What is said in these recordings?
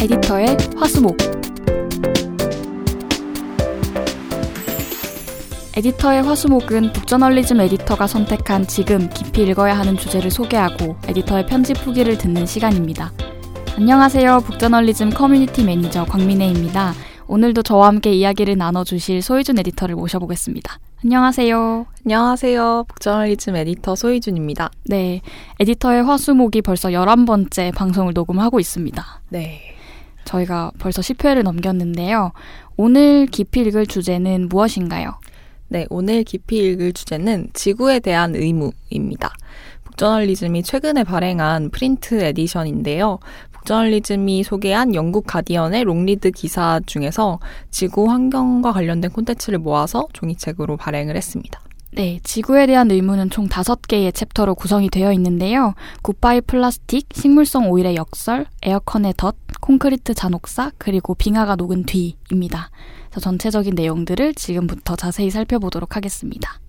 에디터의 화수목 에디터의 화수목은 북저널리즘 에디터가 선택한 지금 깊이 읽어야 하는 주제를 소개하고 에디터의 편집 후기를 듣는 시간입니다. 안녕하세요. 북저널리즘 커뮤니티 매니저 광민혜입니다. 오늘도 저와 함께 이야기를 나눠주실 소희준 에디터를 모셔보겠습니다. 안녕하세요. 안녕하세요. 북저널리즘 에디터 소희준입니다. 네. 에디터의 화수목이 벌써 11번째 방송을 녹음하고 있습니다. 네. 저희가 벌써 10회를 넘겼는데요. 오늘 깊이 읽을 주제는 무엇인가요? 네, 오늘 깊이 읽을 주제는 지구에 대한 의무입니다. 북저널리즘이 최근에 발행한 print edition인데요. 북저널리즘이 소개한 영국 가디언의 long read 기사 중에서 지구 환경과 관련된 콘텐츠를 모아서 종이책으로 발행을 했습니다. 네, 지구에 대한 의무는 총 5개의 챕터로 구성이 되어 있는데요. 굿바이 플라스틱, 식물성 오일의 역설, 에어컨의 덫, 콘크리트 잔혹사, 그리고 빙하가 녹은 뒤입니다. 그래서 전체적인 내용들을 지금부터 자세히 살펴보도록 하겠습니다.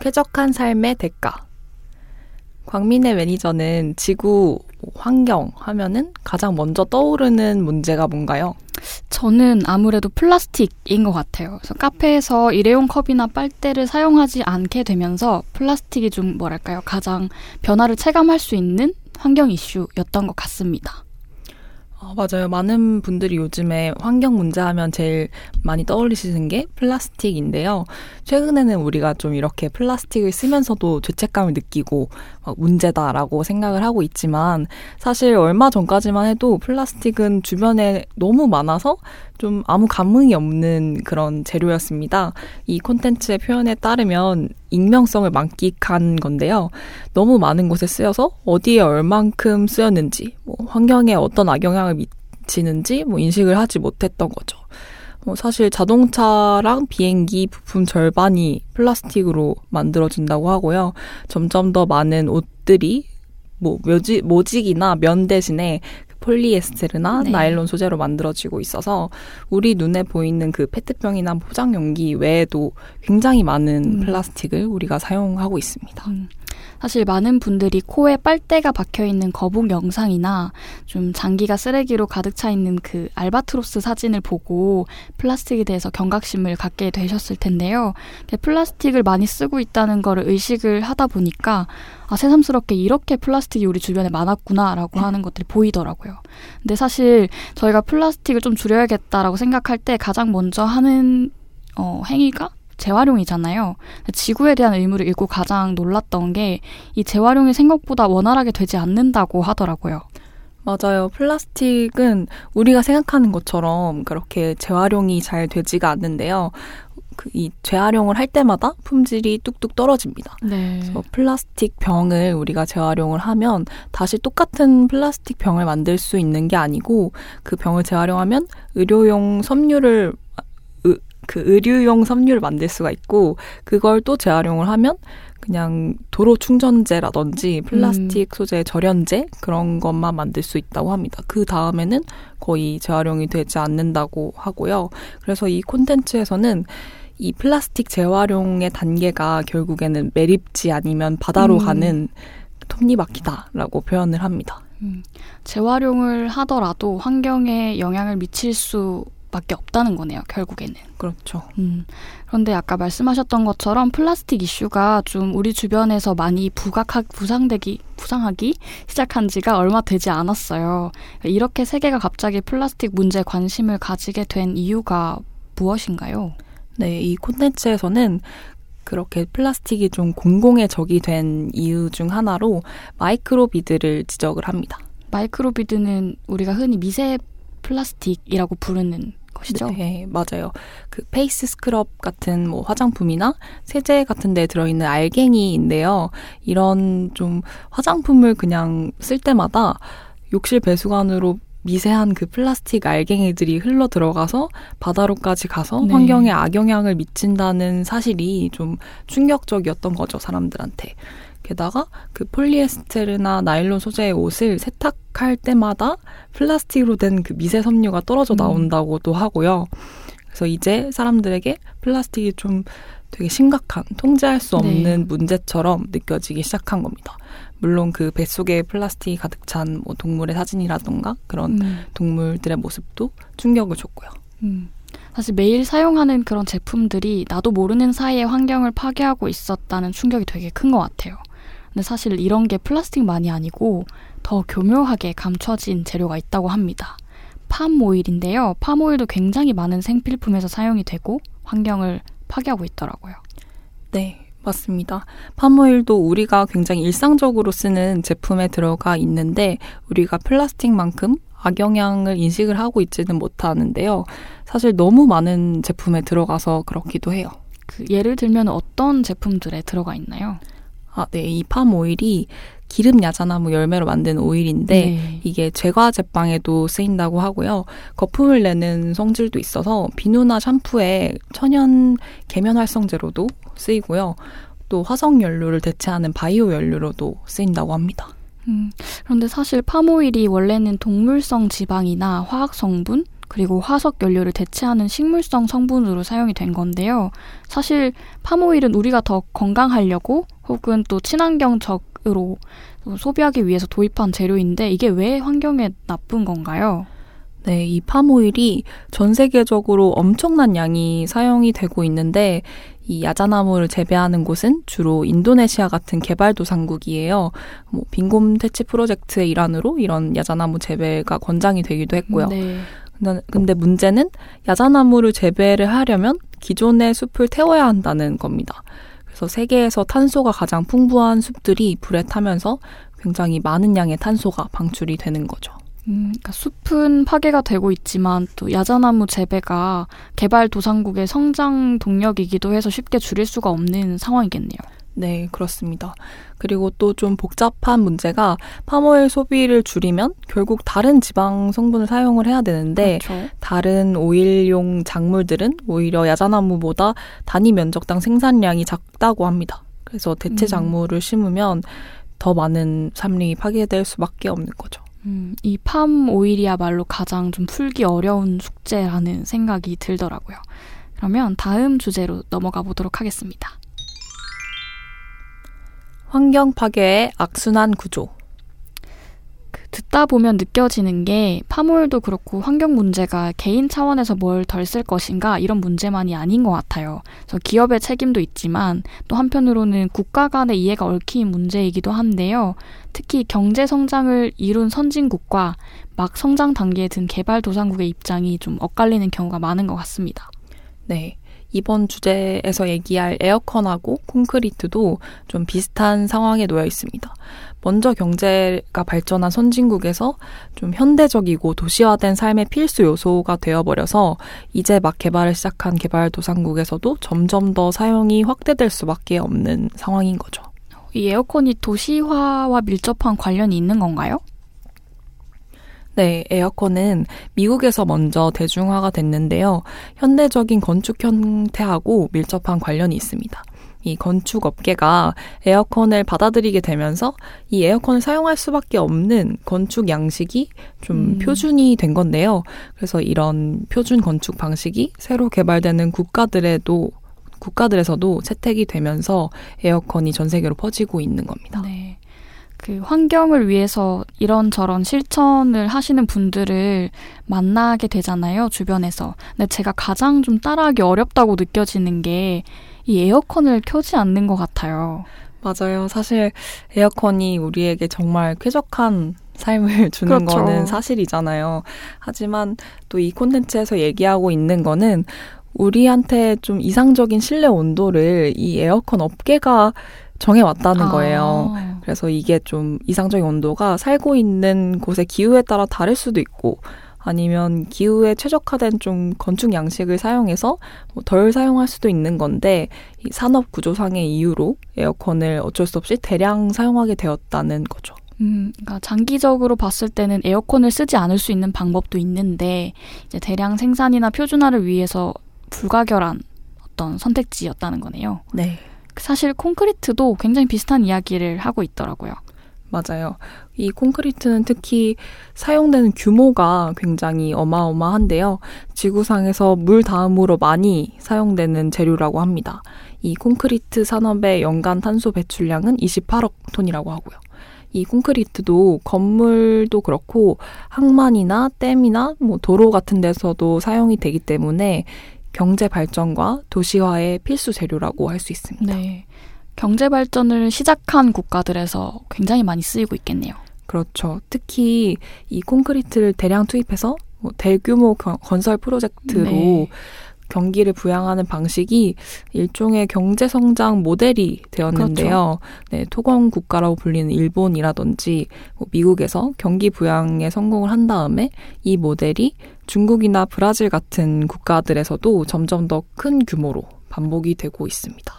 쾌적한 삶의 대가. 광민의 매니저는 지구 환경 하면은 가장 먼저 떠오르는 문제가 뭔가요? 저는 아무래도 플라스틱인 것 같아요. 그래서 카페에서 일회용 컵이나 빨대를 사용하지 않게 되면서 플라스틱이 좀 뭐랄까요 가장 변화를 체감할 수 있는 환경 이슈였던 것 같습니다. 어, 맞아요. 많은 분들이 요즘에 환경 문제 하면 제일 많이 떠올리시는 게 플라스틱인데요. 최근에는 우리가 좀 이렇게 플라스틱을 쓰면서도 죄책감을 느끼고 문제다라고 생각을 하고 있지만 사실 얼마 전까지만 해도 플라스틱은 주변에 너무 많아서 좀 아무 감흥이 없는 그런 재료였습니다. 이 콘텐츠의 표현에 따르면 익명성을 만끽한 건데요. 너무 많은 곳에 쓰여서 어디에 얼만큼 쓰였는지, 뭐 환경에 어떤 악영향을 미치는지 뭐 인식을 하지 못했던 거죠. 뭐 사실 자동차랑 비행기 부품 절반이 플라스틱으로 만들어진다고 하고요. 점점 더 많은 옷들이 뭐 모직, 모직이나 면 대신에 폴리에스테르나 네. 나일론 소재로 만들어지고 있어서 우리 눈에 보이는 그 페트병이나 포장 용기 외에도 굉장히 많은 음. 플라스틱을 우리가 사용하고 있습니다. 음. 사실 많은 분들이 코에 빨대가 박혀 있는 거북 영상이나 좀 장기가 쓰레기로 가득 차 있는 그 알바트로스 사진을 보고 플라스틱에 대해서 경각심을 갖게 되셨을 텐데요. 플라스틱을 많이 쓰고 있다는 거를 의식을 하다 보니까 아, 새삼스럽게 이렇게 플라스틱이 우리 주변에 많았구나라고 음. 하는 것들이 보이더라고요. 근데 사실 저희가 플라스틱을 좀 줄여야겠다라고 생각할 때 가장 먼저 하는 어, 행위가 재활용이잖아요. 지구에 대한 의무를 읽고 가장 놀랐던 게 이 재활용이 생각보다 원활하게 되지 않는다고 하더라고요. 맞아요. 플라스틱은 우리가 생각하는 것처럼 그렇게 재활용이 잘 되지가 않는데요. 그이 재활용을 할 때마다 품질이 뚝뚝 떨어집니다. 네. 그래서 플라스틱 병을 우리가 재활용을 하면 다시 똑같은 플라스틱 병을 만들 수 있는 게 아니고 그 병을 재활용하면 의료용 섬유를 그 의류용 섬유를 만들 수가 있고 그걸 또 재활용을 하면 그냥 도로 충전재라든지 플라스틱 음. 소재 절연제 그런 것만 만들 수 있다고 합니다. 그 다음에는 거의 재활용이 되지 않는다고 하고요. 그래서 이 콘텐츠에서는 이 플라스틱 재활용의 단계가 결국에는 매립지 아니면 바다로 음. 가는 톱니바퀴다라고 표현을 합니다. 음. 재활용을 하더라도 환경에 영향을 미칠 수 밖에 없다는 거네요, 결국에는. 그렇죠. 음. 그런데 아까 말씀하셨던 것처럼 플라스틱 이슈가 좀 우리 주변에서 많이 부각하, 부상되기, 부상하기 시작한 지가 얼마 되지 않았어요. 이렇게 세계가 갑자기 플라스틱 문제에 관심을 가지게 된 이유가 무엇인가요? 네, 이 콘텐츠에서는 그렇게 플라스틱이 좀 공공의 적이 된 이유 중 하나로 microbead를 지적을 합니다. microbead는 우리가 흔히 미세 플라스틱이라고 부르는 것이죠. 네, 맞아요. 그 face scrub 같은 뭐 화장품이나 세제 같은 데 들어있는 알갱이인데요. 이런 좀 화장품을 그냥 쓸 때마다 욕실 배수관으로 미세한 그 플라스틱 알갱이들이 흘러 들어가서 바다로까지 가서 네. 환경에 악영향을 미친다는 사실이 좀 충격적이었던 거죠, 사람들한테. 게다가 그 폴리에스테르나 나일론 소재의 옷을 세탁할 때마다 플라스틱으로 된 그 미세 섬유가 떨어져 음. 나온다고도 하고요. 그래서 이제 사람들에게 플라스틱이 좀 되게 심각한 통제할 수 없는 네. 문제처럼 느껴지기 시작한 겁니다. 물론 그 뱃속에 플라스틱이 가득 찬 뭐 동물의 사진이라던가 그런 음. 동물들의 모습도 충격을 줬고요. 음. 사실 매일 사용하는 그런 제품들이 나도 모르는 사이에 환경을 파괴하고 있었다는 충격이 되게 큰 것 같아요. 근데 사실 이런 게 플라스틱만이 아니고 더 교묘하게 감춰진 재료가 있다고 합니다. 팜 오일인데요. 팜 오일도 굉장히 많은 생필품에서 사용이 되고 환경을 파괴하고 있더라고요. 네, 맞습니다. 팜오일도 우리가 굉장히 일상적으로 쓰는 제품에 들어가 있는데 우리가 플라스틱만큼 악영향을 인식을 하고 있지는 못하는데요. 사실 너무 많은 제품에 들어가서 그렇기도 해요. 그 예를 들면 어떤 제품들에 들어가 있나요? 아, 네. 이 팜 오일이 기름 야자나무 열매로 만든 오일인데 네. 이게 제과 제빵에도 쓰인다고 하고요. 거품을 내는 성질도 있어서 비누나 샴푸에 천연 계면 활성제로도 쓰이고요. 또 화석 연료를 대체하는 바이오 연료로도 쓰인다고 합니다. 음, 그런데 사실 팜오일이 원래는 동물성 지방이나 화학 성분 그리고 화석 연료를 대체하는 식물성 성분으로 사용이 된 건데요. 사실 팜오일은 우리가 더 건강하려고 혹은 또 친환경적으로 소비하기 위해서 도입한 재료인데 이게 왜 환경에 나쁜 건가요? 네, 이 팜오일이 전 세계적으로 엄청난 양이 사용이 되고 있는데 이 야자나무를 재배하는 곳은 주로 인도네시아 같은 개발도상국이에요. 뭐 빈곤 퇴치 프로젝트의 일환으로 이런 야자나무 재배가 권장이 되기도 했고요. 네. 근데 문제는 야자나무를 재배를 하려면 기존의 숲을 태워야 한다는 겁니다. 그래서 세계에서 탄소가 가장 풍부한 숲들이 불에 타면서 굉장히 많은 양의 탄소가 방출이 되는 거죠. 음, 그러니까 숲은 파괴가 되고 있지만 또 야자나무 재배가 개발 도상국의 성장 동력이기도 해서 쉽게 줄일 수가 없는 상황이겠네요. 네, 그렇습니다. 그리고 또 좀 복잡한 문제가 파머일 소비를 줄이면 결국 다른 지방 성분을 사용을 해야 되는데 그렇죠. 다른 오일용 작물들은 오히려 야자나무보다 단위 면적당 생산량이 작다고 합니다. 그래서 대체 음. 작물을 음. 심으면 더 많은 산림이 파괴될 수밖에 없는 거죠. 음, 이 팜 오일이야말로 가장 좀 풀기 어려운 숙제라는 생각이 들더라고요. 그러면 다음 주제로 넘어가 보도록 하겠습니다. 환경 파괴의 악순환 구조. 그 듣다 보면 느껴지는 게 파몰도 그렇고 환경 문제가 개인 차원에서 뭘 덜 쓸 것인가 이런 문제만이 아닌 것 같아요. 그래서 기업의 책임도 있지만 또 한편으로는 국가 간의 이해가 얽힌 문제이기도 한데요. 특히 경제 성장을 이룬 선진국과 막 성장 단계에 든 개발도상국의 입장이 좀 엇갈리는 경우가 많은 것 같습니다. 네. 이번 주제에서 얘기할 에어컨하고 콘크리트도 좀 비슷한 상황에 놓여 있습니다. 먼저 경제가 발전한 선진국에서 좀 현대적이고 도시화된 삶의 필수 요소가 되어버려서 이제 막 개발을 시작한 개발도상국에서도 점점 더 사용이 확대될 수밖에 없는 상황인 거죠. 이 에어컨이 도시화와 밀접한 관련이 있는 건가요? 네, 에어컨은 미국에서 먼저 대중화가 됐는데요. 현대적인 건축 형태하고 밀접한 관련이 있습니다. 이 건축 업계가 에어컨을 받아들이게 되면서 이 에어컨을 사용할 수밖에 없는 건축 양식이 좀 음. 표준이 된 건데요. 그래서 이런 표준 건축 방식이 새로 개발되는 국가들에도 국가들에서도 채택이 되면서 에어컨이 전 세계로 퍼지고 있는 겁니다. 네. 그 환경을 위해서 이런저런 실천을 하시는 분들을 만나게 되잖아요, 주변에서. 근데 제가 가장 좀 따라하기 어렵다고 느껴지는 게 이 에어컨을 켜지 않는 것 같아요. 맞아요. 사실 에어컨이 우리에게 정말 쾌적한 삶을 주는 그렇죠. 거는 사실이잖아요. 하지만 또 이 콘텐츠에서 얘기하고 있는 거는 우리한테 좀 이상적인 실내 온도를 이 에어컨 업계가 정해왔다는 아. 거예요. 그래서 이게 좀 이상적인 온도가 살고 있는 곳의 기후에 따라 다를 수도 있고 아니면 기후에 최적화된 좀 건축 양식을 사용해서 뭐 덜 사용할 수도 있는 건데 이 산업 구조상의 이유로 에어컨을 어쩔 수 없이 대량 사용하게 되었다는 거죠. 음, 그러니까 장기적으로 봤을 때는 에어컨을 쓰지 않을 수 있는 방법도 있는데 이제 대량 생산이나 표준화를 위해서 불가결한 어떤 선택지였다는 거네요. 네. 사실 콘크리트도 굉장히 비슷한 이야기를 하고 있더라고요. 맞아요. 이 콘크리트는 특히 사용되는 규모가 굉장히 어마어마한데요. 지구상에서 물 다음으로 많이 사용되는 재료라고 합니다. 이 콘크리트 산업의 연간 탄소 배출량은 28억 톤이라고 하고요. 이 콘크리트도 건물도 그렇고 항만이나 댐이나 뭐 도로 같은 데서도 사용이 되기 때문에 경제 발전과 도시화의 필수 재료라고 할 수 있습니다. 네. 경제 발전을 시작한 국가들에서 굉장히 많이 쓰이고 있겠네요. 그렇죠. 특히 이 콘크리트를 대량 투입해서 뭐 대규모 건설 프로젝트로 네. 경기를 부양하는 방식이 일종의 경제 성장 모델이 되었는데요. 그렇죠. 네, 토건 국가라고 불리는 일본이라든지 뭐 미국에서 경기 부양에 성공을 한 다음에 이 모델이 중국이나 브라질 같은 국가들에서도 점점 더 큰 규모로 반복이 되고 있습니다.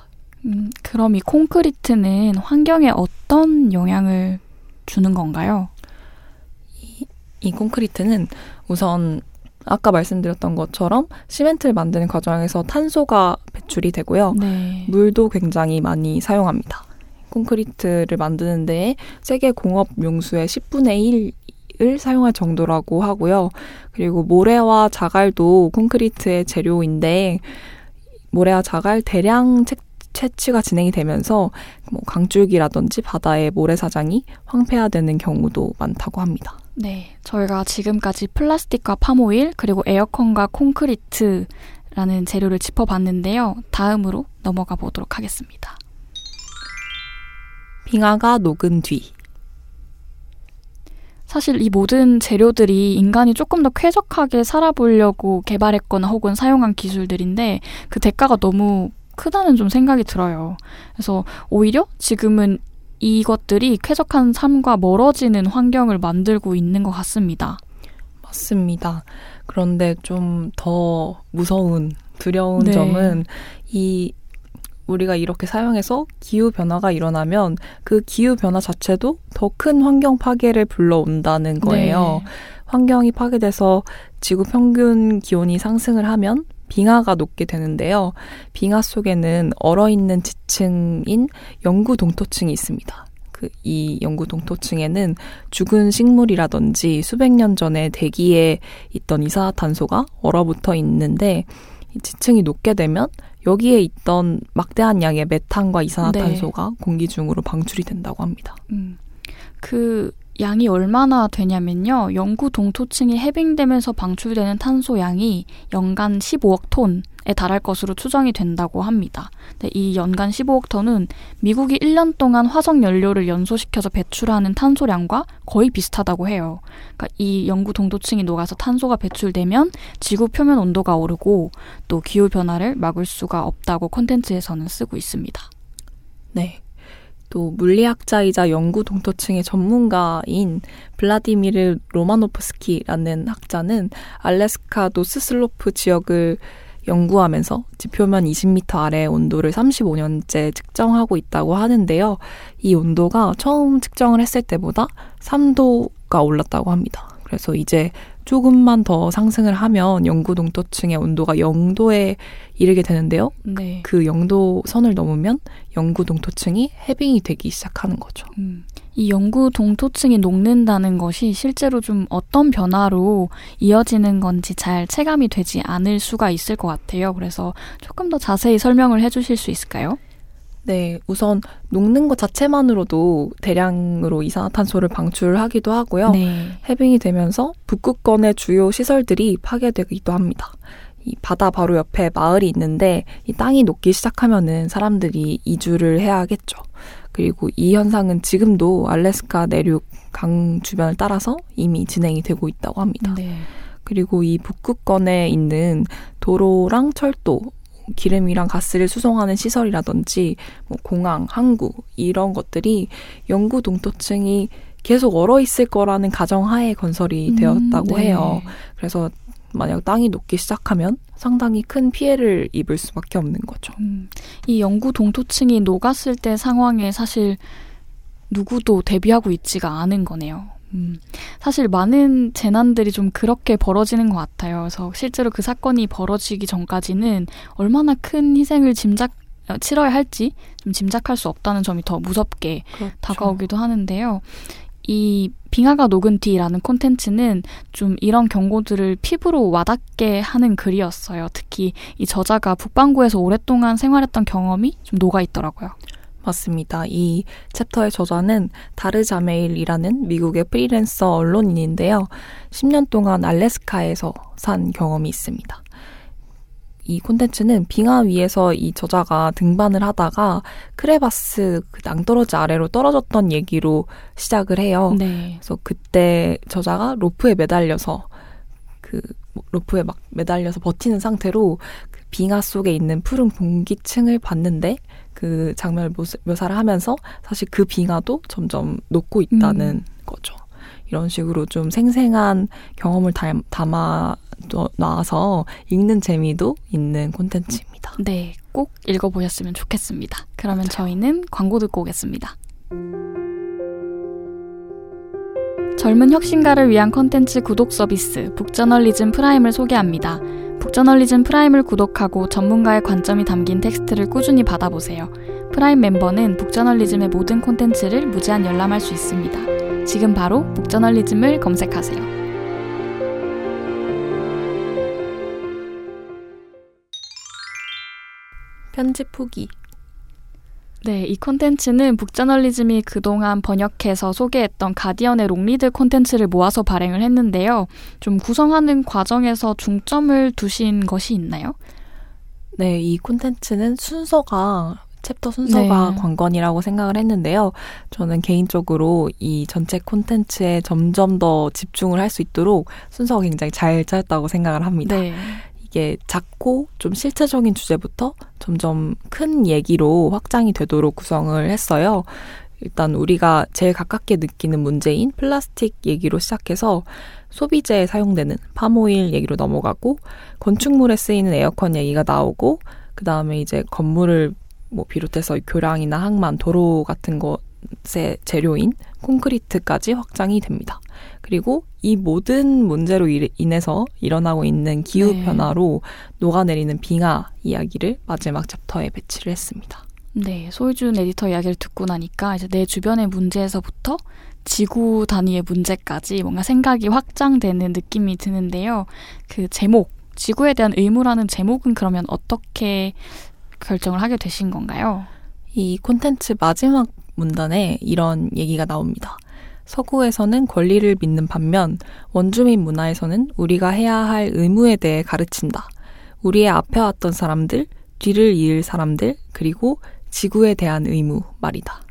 음, 그럼 이 콘크리트는 환경에 어떤 영향을 주는 건가요? 이, 이 콘크리트는 우선 아까 말씀드렸던 것처럼 시멘트를 만드는 과정에서 탄소가 배출이 되고요. 네. 물도 굉장히 많이 사용합니다. 콘크리트를 만드는 데 세계 공업 용수의 10분의 1을 사용할 정도라고 하고요. 그리고 모래와 자갈도 콘크리트의 재료인데 모래와 자갈 대량 채취가 진행이 되면서 뭐 강줄기라든지 바다의 모래사장이 황폐화되는 경우도 많다고 합니다. 네, 저희가 지금까지 플라스틱과 파모일 그리고 에어컨과 콘크리트라는 재료를 짚어봤는데요. 다음으로 넘어가 보도록 하겠습니다. 빙하가 녹은 뒤. 사실 이 모든 재료들이 인간이 조금 더 쾌적하게 살아보려고 개발했거나 혹은 사용한 기술들인데 그 대가가 너무 크다는 좀 생각이 들어요. 그래서 오히려 지금은 이것들이 쾌적한 삶과 멀어지는 환경을 만들고 있는 것 같습니다. 맞습니다. 그런데 좀 더 무서운, 두려운 네. 점은 이 우리가 이렇게 사용해서 기후 변화가 일어나면 그 기후 변화 자체도 더 큰 환경 파괴를 불러온다는 거예요. 네. 환경이 파괴돼서 지구 평균 기온이 상승을 하면 빙하가 녹게 되는데요. 빙하 속에는 얼어있는 지층인 영구 동토층이 있습니다. 그 이 영구 동토층에는 죽은 식물이라든지 수백 년 전에 대기에 있던 이산화탄소가 얼어붙어 있는데 이 지층이 녹게 되면 여기에 있던 막대한 양의 메탄과 이산화탄소가 네. 공기 중으로 방출이 된다고 합니다. 음. 그 양이 얼마나 되냐면요. 영구 동토층이 해빙되면서 방출되는 탄소 양이 연간 15억 톤에 달할 것으로 추정이 된다고 합니다. 이 연간 15억 톤은 미국이 1년 동안 화석 연료를 연소시켜서 배출하는 탄소량과 거의 비슷하다고 해요. 그러니까 이 영구 동토층이 녹아서 탄소가 배출되면 지구 표면 온도가 오르고 또 기후 변화를 막을 수가 없다고 콘텐츠에서는 쓰고 있습니다. 네. 또 물리학자이자 영구 동토층의 전문가인 블라디미르 로마노프스키라는 학자는 알래스카 노스슬로프 지역을 연구하면서 지표면 20m 아래 온도를 35년째 측정하고 있다고 하는데요. 이 온도가 처음 측정을 했을 때보다 3도가 올랐다고 합니다. 그래서 이제 조금만 더 상승을 하면 영구 동토층의 온도가 0도에 이르게 되는데요. 네. 그 0도 선을 넘으면 영구 동토층이 해빙이 되기 시작하는 거죠. 음. 이 영구 동토층이 녹는다는 것이 실제로 좀 어떤 변화로 이어지는 건지 잘 체감이 되지 않을 수가 있을 것 같아요. 그래서 조금 더 자세히 설명을 해주실 수 있을까요? 네, 우선 녹는 것 자체만으로도 대량으로 이산화탄소를 방출하기도 하고요. 네. 해빙이 되면서 북극권의 주요 시설들이 파괴되기도 합니다. 이 바다 바로 옆에 마을이 있는데 이 땅이 녹기 시작하면은 사람들이 이주를 해야 하겠죠. 그리고 이 현상은 지금도 알래스카 내륙 강 주변을 따라서 이미 진행이 되고 있다고 합니다. 네. 그리고 이 북극권에 있는 도로랑 철도 기름이랑 가스를 수송하는 시설이라든지 뭐 공항, 항구 이런 것들이 영구 동토층이 계속 얼어 있을 거라는 가정하에 건설이 음, 되었다고 네. 해요. 그래서 만약 땅이 녹기 시작하면 상당히 큰 피해를 입을 수밖에 없는 거죠. 음, 이 영구 동토층이 녹았을 때 상황에 사실 누구도 대비하고 있지가 않은 거네요. 음, 사실 많은 재난들이 좀 그렇게 벌어지는 것 같아요. 그래서 실제로 그 사건이 벌어지기 전까지는 얼마나 큰 희생을 짐작, 어, 치러야 할지 좀 짐작할 수 없다는 점이 더 무섭게 그렇죠. 다가오기도 하는데요. 이 빙하가 녹은 뒤라는 콘텐츠는 좀 이런 경고들을 피부로 와닿게 하는 글이었어요. 특히 이 저자가 북반구에서 오랫동안 생활했던 경험이 좀 녹아 있더라고요. 맞습니다. 이 챕터의 저자는 다르자메일이라는 미국의 프리랜서 언론인인데요. 10년 동안 알래스카에서 산 경험이 있습니다. 이 콘텐츠는 빙하 위에서 이 저자가 등반을 하다가 크레바스 그 낭떠러지 아래로 떨어졌던 얘기로 시작을 해요. 네. 그래서 그때 저자가 로프에 매달려서 그 로프에 막 매달려서 버티는 상태로 그 빙하 속에 있는 푸른 공기층을 봤는데 그 장면을 묘사를 하면서 사실 그 빙하도 점점 녹고 있다는 음. 거죠. 이런 식으로 좀 생생한 경험을 담아 놔서 읽는 재미도 있는 콘텐츠입니다. 네, 꼭 읽어보셨으면 좋겠습니다. 그러면 맞아요. 저희는 광고 듣고 오겠습니다. 젊은 혁신가를 위한 콘텐츠 구독 서비스 북저널리즘 프라임을 소개합니다. 북저널리즘 프라임을 구독하고 전문가의 관점이 담긴 텍스트를 꾸준히 받아보세요. 프라임 멤버는 북저널리즘의 모든 콘텐츠를 무제한 열람할 수 있습니다. 지금 바로 북저널리즘을 검색하세요. 편집 후기. 네, 이 콘텐츠는 북저널리즘이 그동안 번역해서 소개했던 가디언의 long read 콘텐츠를 모아서 발행을 했는데요. 좀 구성하는 과정에서 중점을 두신 것이 있나요? 네, 이 콘텐츠는 순서가 챕터 순서가 네. 관건이라고 생각을 했는데요. 저는 개인적으로 이 전체 콘텐츠에 점점 더 집중을 할 수 있도록 순서가 굉장히 잘 짜였다고 생각을 합니다. 네. 이게 작고 좀 실체적인 주제부터 점점 큰 얘기로 확장이 되도록 구성을 했어요. 일단 우리가 제일 가깝게 느끼는 문제인 플라스틱 얘기로 시작해서 소비재에 사용되는 팜오일 얘기로 넘어가고 건축물에 쓰이는 에어컨 얘기가 나오고 그 다음에 이제 건물을 뭐 비롯해서 교량이나 항만, 도로 같은 것의 재료인 콘크리트까지 확장이 됩니다. 그리고 이 모든 문제로 인해서 일어나고 있는 기후 네. 변화로 녹아내리는 빙하 이야기를 마지막 챕터에 배치를 했습니다. 네, 소희준 에디터 이야기를 듣고 나니까 이제 내 주변의 문제에서부터 지구 단위의 문제까지 뭔가 생각이 확장되는 느낌이 드는데요. 그 제목, 지구에 대한 의무라는 제목은 그러면 어떻게 결정을 하게 되신 건가요? 이 콘텐츠 마지막 문단에 이런 얘기가 나옵니다. 서구에서는 권리를 믿는 반면 원주민 문화에서는 우리가 해야 할 의무에 대해 가르친다. 우리의 앞에 왔던 사람들, 뒤를 이을 사람들, 그리고 지구에 대한 의무 말이다.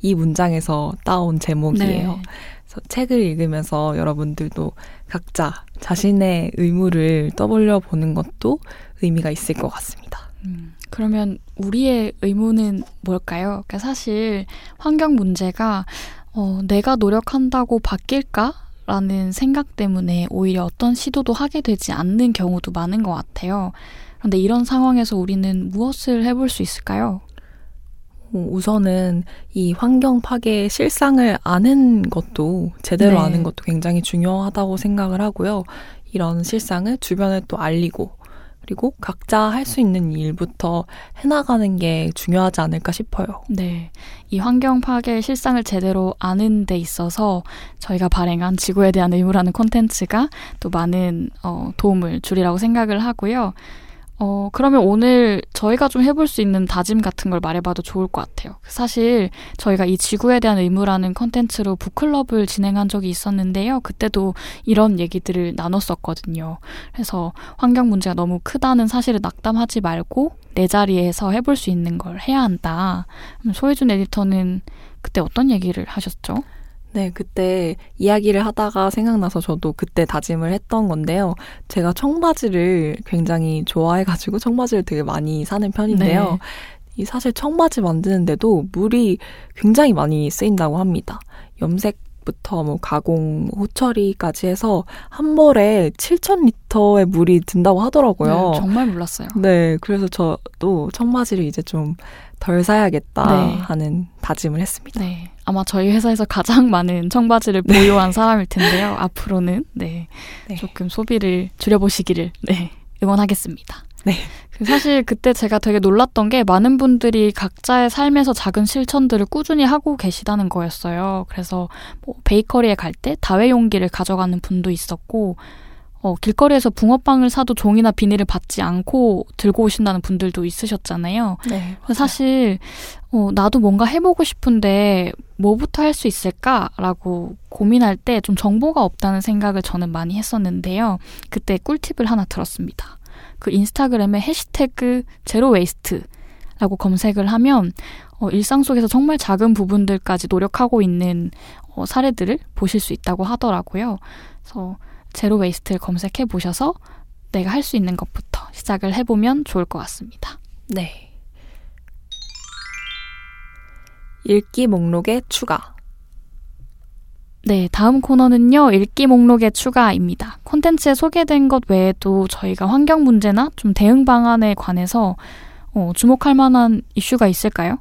이 문장에서 따온 제목이에요. 네. 그래서 책을 읽으면서 여러분들도 각자 자신의 의무를 떠올려 보는 것도 의미가 있을 것 같습니다. 음, 그러면 우리의 의무는 뭘까요? 그러니까 사실 환경 문제가 어, 내가 노력한다고 바뀔까? 라는 생각 때문에 오히려 어떤 시도도 하게 되지 않는 경우도 많은 것 같아요. 그런데 이런 상황에서 우리는 무엇을 해볼 수 있을까요? 어, 우선은 이 환경 파괴의 실상을 아는 것도 제대로 네. 아는 것도 굉장히 중요하다고 생각을 하고요. 이런 실상을 주변에 또 알리고 그리고 각자 할 수 있는 일부터 해나가는 게 중요하지 않을까 싶어요. 네. 이 환경 파괴 실상을 제대로 아는 데 있어서 저희가 발행한 지구에 대한 의무라는 콘텐츠가 또 많은 어, 도움을 주리라고 생각을 하고요. 어, 그러면 오늘 저희가 좀 해볼 수 있는 다짐 같은 걸 말해봐도 좋을 것 같아요. 사실 저희가 이 지구에 대한 의무라는 컨텐츠로 북클럽을 진행한 적이 있었는데요. 그때도 이런 얘기들을 나눴었거든요. 그래서 환경 문제가 너무 크다는 사실을 낙담하지 말고 내 자리에서 해볼 수 있는 걸 해야 한다. 소혜준 에디터는 그때 어떤 얘기를 하셨죠? 네, 그때 이야기를 하다가 생각나서 저도 그때 다짐을 했던 건데요. 제가 청바지를 굉장히 좋아해가지고 청바지를 되게 많이 사는 편인데요. 네. 이 사실 청바지 만드는데도 물이 굉장히 많이 쓰인다고 합니다. 염색 부터 뭐 가공, 호처리까지 해서 한 벌에 7,000리터의 물이 든다고 하더라고요. 네, 정말 몰랐어요. 네, 그래서 저도 청바지를 이제 좀 덜 사야겠다 네. 하는 다짐을 했습니다. 네. 아마 저희 회사에서 가장 많은 청바지를 네. 보유한 사람일 텐데요. 앞으로는 네, 네. 조금 소비를 줄여보시기를 네, 응원하겠습니다. 네. 그 사실 그때 제가 되게 놀랐던 게 많은 분들이 각자의 삶에서 작은 실천들을 꾸준히 하고 계시다는 거였어요. 그래서 뭐 베이커리에 갈 때 다회 용기를 가져가는 분도 있었고 어, 길거리에서 붕어빵을 사도 종이나 비닐을 받지 않고 들고 오신다는 분들도 있으셨잖아요. 네. 사실 어, 나도 뭔가 해보고 싶은데 뭐부터 할 수 있을까라고 고민할 때 좀 정보가 없다는 생각을 저는 많이 했었는데요. 그때 꿀팁을 하나 들었습니다. 그 인스타그램에 해시태그 zero waste라고 검색을 하면 어, 일상 속에서 정말 작은 부분들까지 노력하고 있는 어, 사례들을 보실 수 있다고 하더라고요. 그래서 zero waste를 검색해 보셔서 내가 할 수 있는 것부터 시작을 해보면 좋을 것 같습니다. 네. 읽기 목록에 추가. 네, 다음 코너는요, 읽기 목록의 추가입니다. 콘텐츠에 소개된 것 외에도 저희가 환경 문제나 좀 대응 방안에 관해서 어, 주목할 만한 이슈가 있을까요?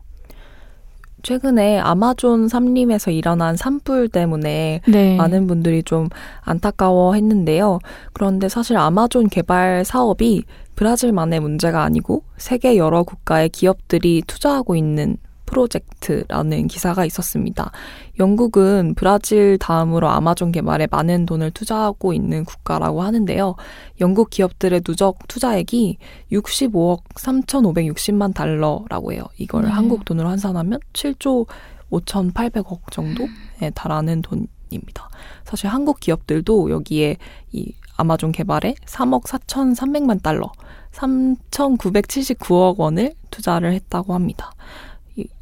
최근에 아마존 삼림에서 일어난 산불 때문에 네. 많은 분들이 좀 안타까워 했는데요. 그런데 사실 아마존 개발 사업이 브라질만의 문제가 아니고 세계 여러 국가의 기업들이 투자하고 있는 프로젝트라는 기사가 있었습니다. 영국은 브라질 다음으로 아마존 개발에 많은 돈을 투자하고 있는 국가라고 하는데요. 영국 기업들의 누적 투자액이 65억 3,560만 달러라고 해요. 이걸 네. 한국 돈으로 환산하면 7조 5,800억 정도에 달하는 돈입니다. 사실 한국 기업들도 여기에 이 아마존 개발에 3억 4,300만 달러, 3,979억 원을 투자를 했다고 합니다.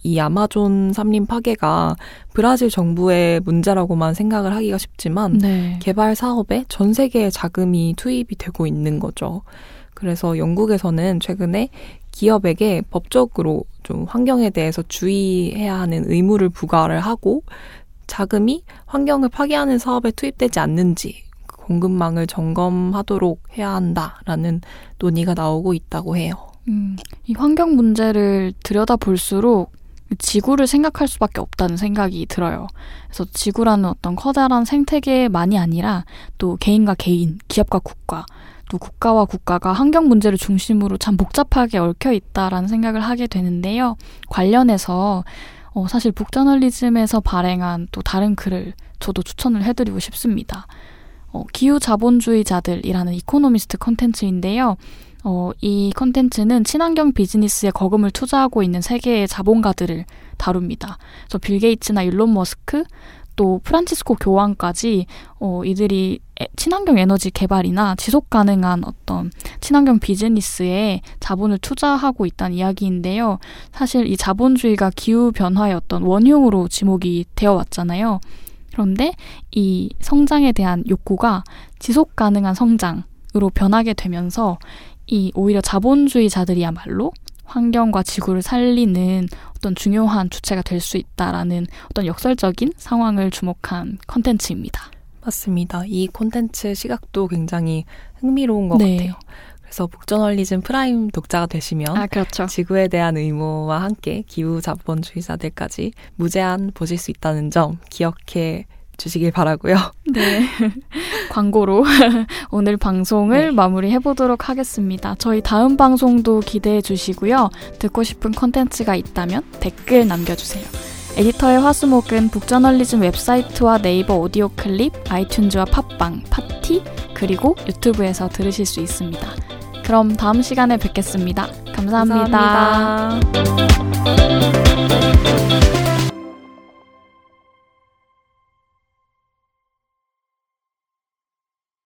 이 아마존 삼림 파괴가 브라질 정부의 문제라고만 생각을 하기가 쉽지만 네. 개발 사업에 전 세계의 자금이 투입이 되고 있는 거죠. 그래서 영국에서는 최근에 기업에게 법적으로 좀 환경에 대해서 주의해야 하는 의무를 부과를 하고 자금이 환경을 파괴하는 사업에 투입되지 않는지 공급망을 점검하도록 해야 한다라는 논의가 나오고 있다고 해요. 음, 이 환경 문제를 들여다볼수록 지구를 생각할 수밖에 없다는 생각이 들어요. 그래서 지구라는 어떤 커다란 생태계만이 아니라 또 개인과 개인, 기업과 국가, 또 국가와 국가가 환경 문제를 중심으로 참 복잡하게 얽혀 있다라는 생각을 하게 되는데요. 관련해서 어, 사실 북저널리즘에서 발행한 또 다른 글을 저도 추천을 해드리고 싶습니다. 어, 기후 자본주의자들이라는 이코노미스트 컨텐츠인데요. 어, 이 컨텐츠는 친환경 비즈니스에 거금을 투자하고 있는 세계의 자본가들을 다룹니다. 그래서 빌 게이츠나 일론 머스크, 또 프란치스코 교황까지 어, 이들이 친환경 에너지 개발이나 지속 가능한 어떤 친환경 비즈니스에 자본을 투자하고 있다는 이야기인데요. 사실 이 자본주의가 기후 변화의 어떤 원흉으로 지목이 되어 왔잖아요. 그런데 이 성장에 대한 욕구가 지속 가능한 성장 으로 변하게 되면서 이 오히려 자본주의자들이야말로 환경과 지구를 살리는 어떤 중요한 주체가 될 수 있다라는 어떤 역설적인 상황을 주목한 컨텐츠입니다. 맞습니다. 이 콘텐츠 시각도 굉장히 흥미로운 것 네. 같아요. 그래서 북저널리즘 프라임 독자가 되시면 아, 그렇죠. 지구에 대한 의무와 함께 기후 자본주의자들까지 무제한 보실 수 있다는 점 기억해 주시길 바라고요. 네. 광고로 오늘 방송을 네. 마무리해 보도록 하겠습니다. 저희 다음 방송도 기대해 주시고요. 듣고 싶은 컨텐츠가 있다면 댓글 남겨 주세요. 에디터의 화수목은 북저널리즘 웹사이트와 네이버 오디오 클립, 아이튠즈와 팟빵, 파티, 그리고 유튜브에서 들으실 수 있습니다. 그럼 다음 시간에 뵙겠습니다 감사합니다. 감사합니다.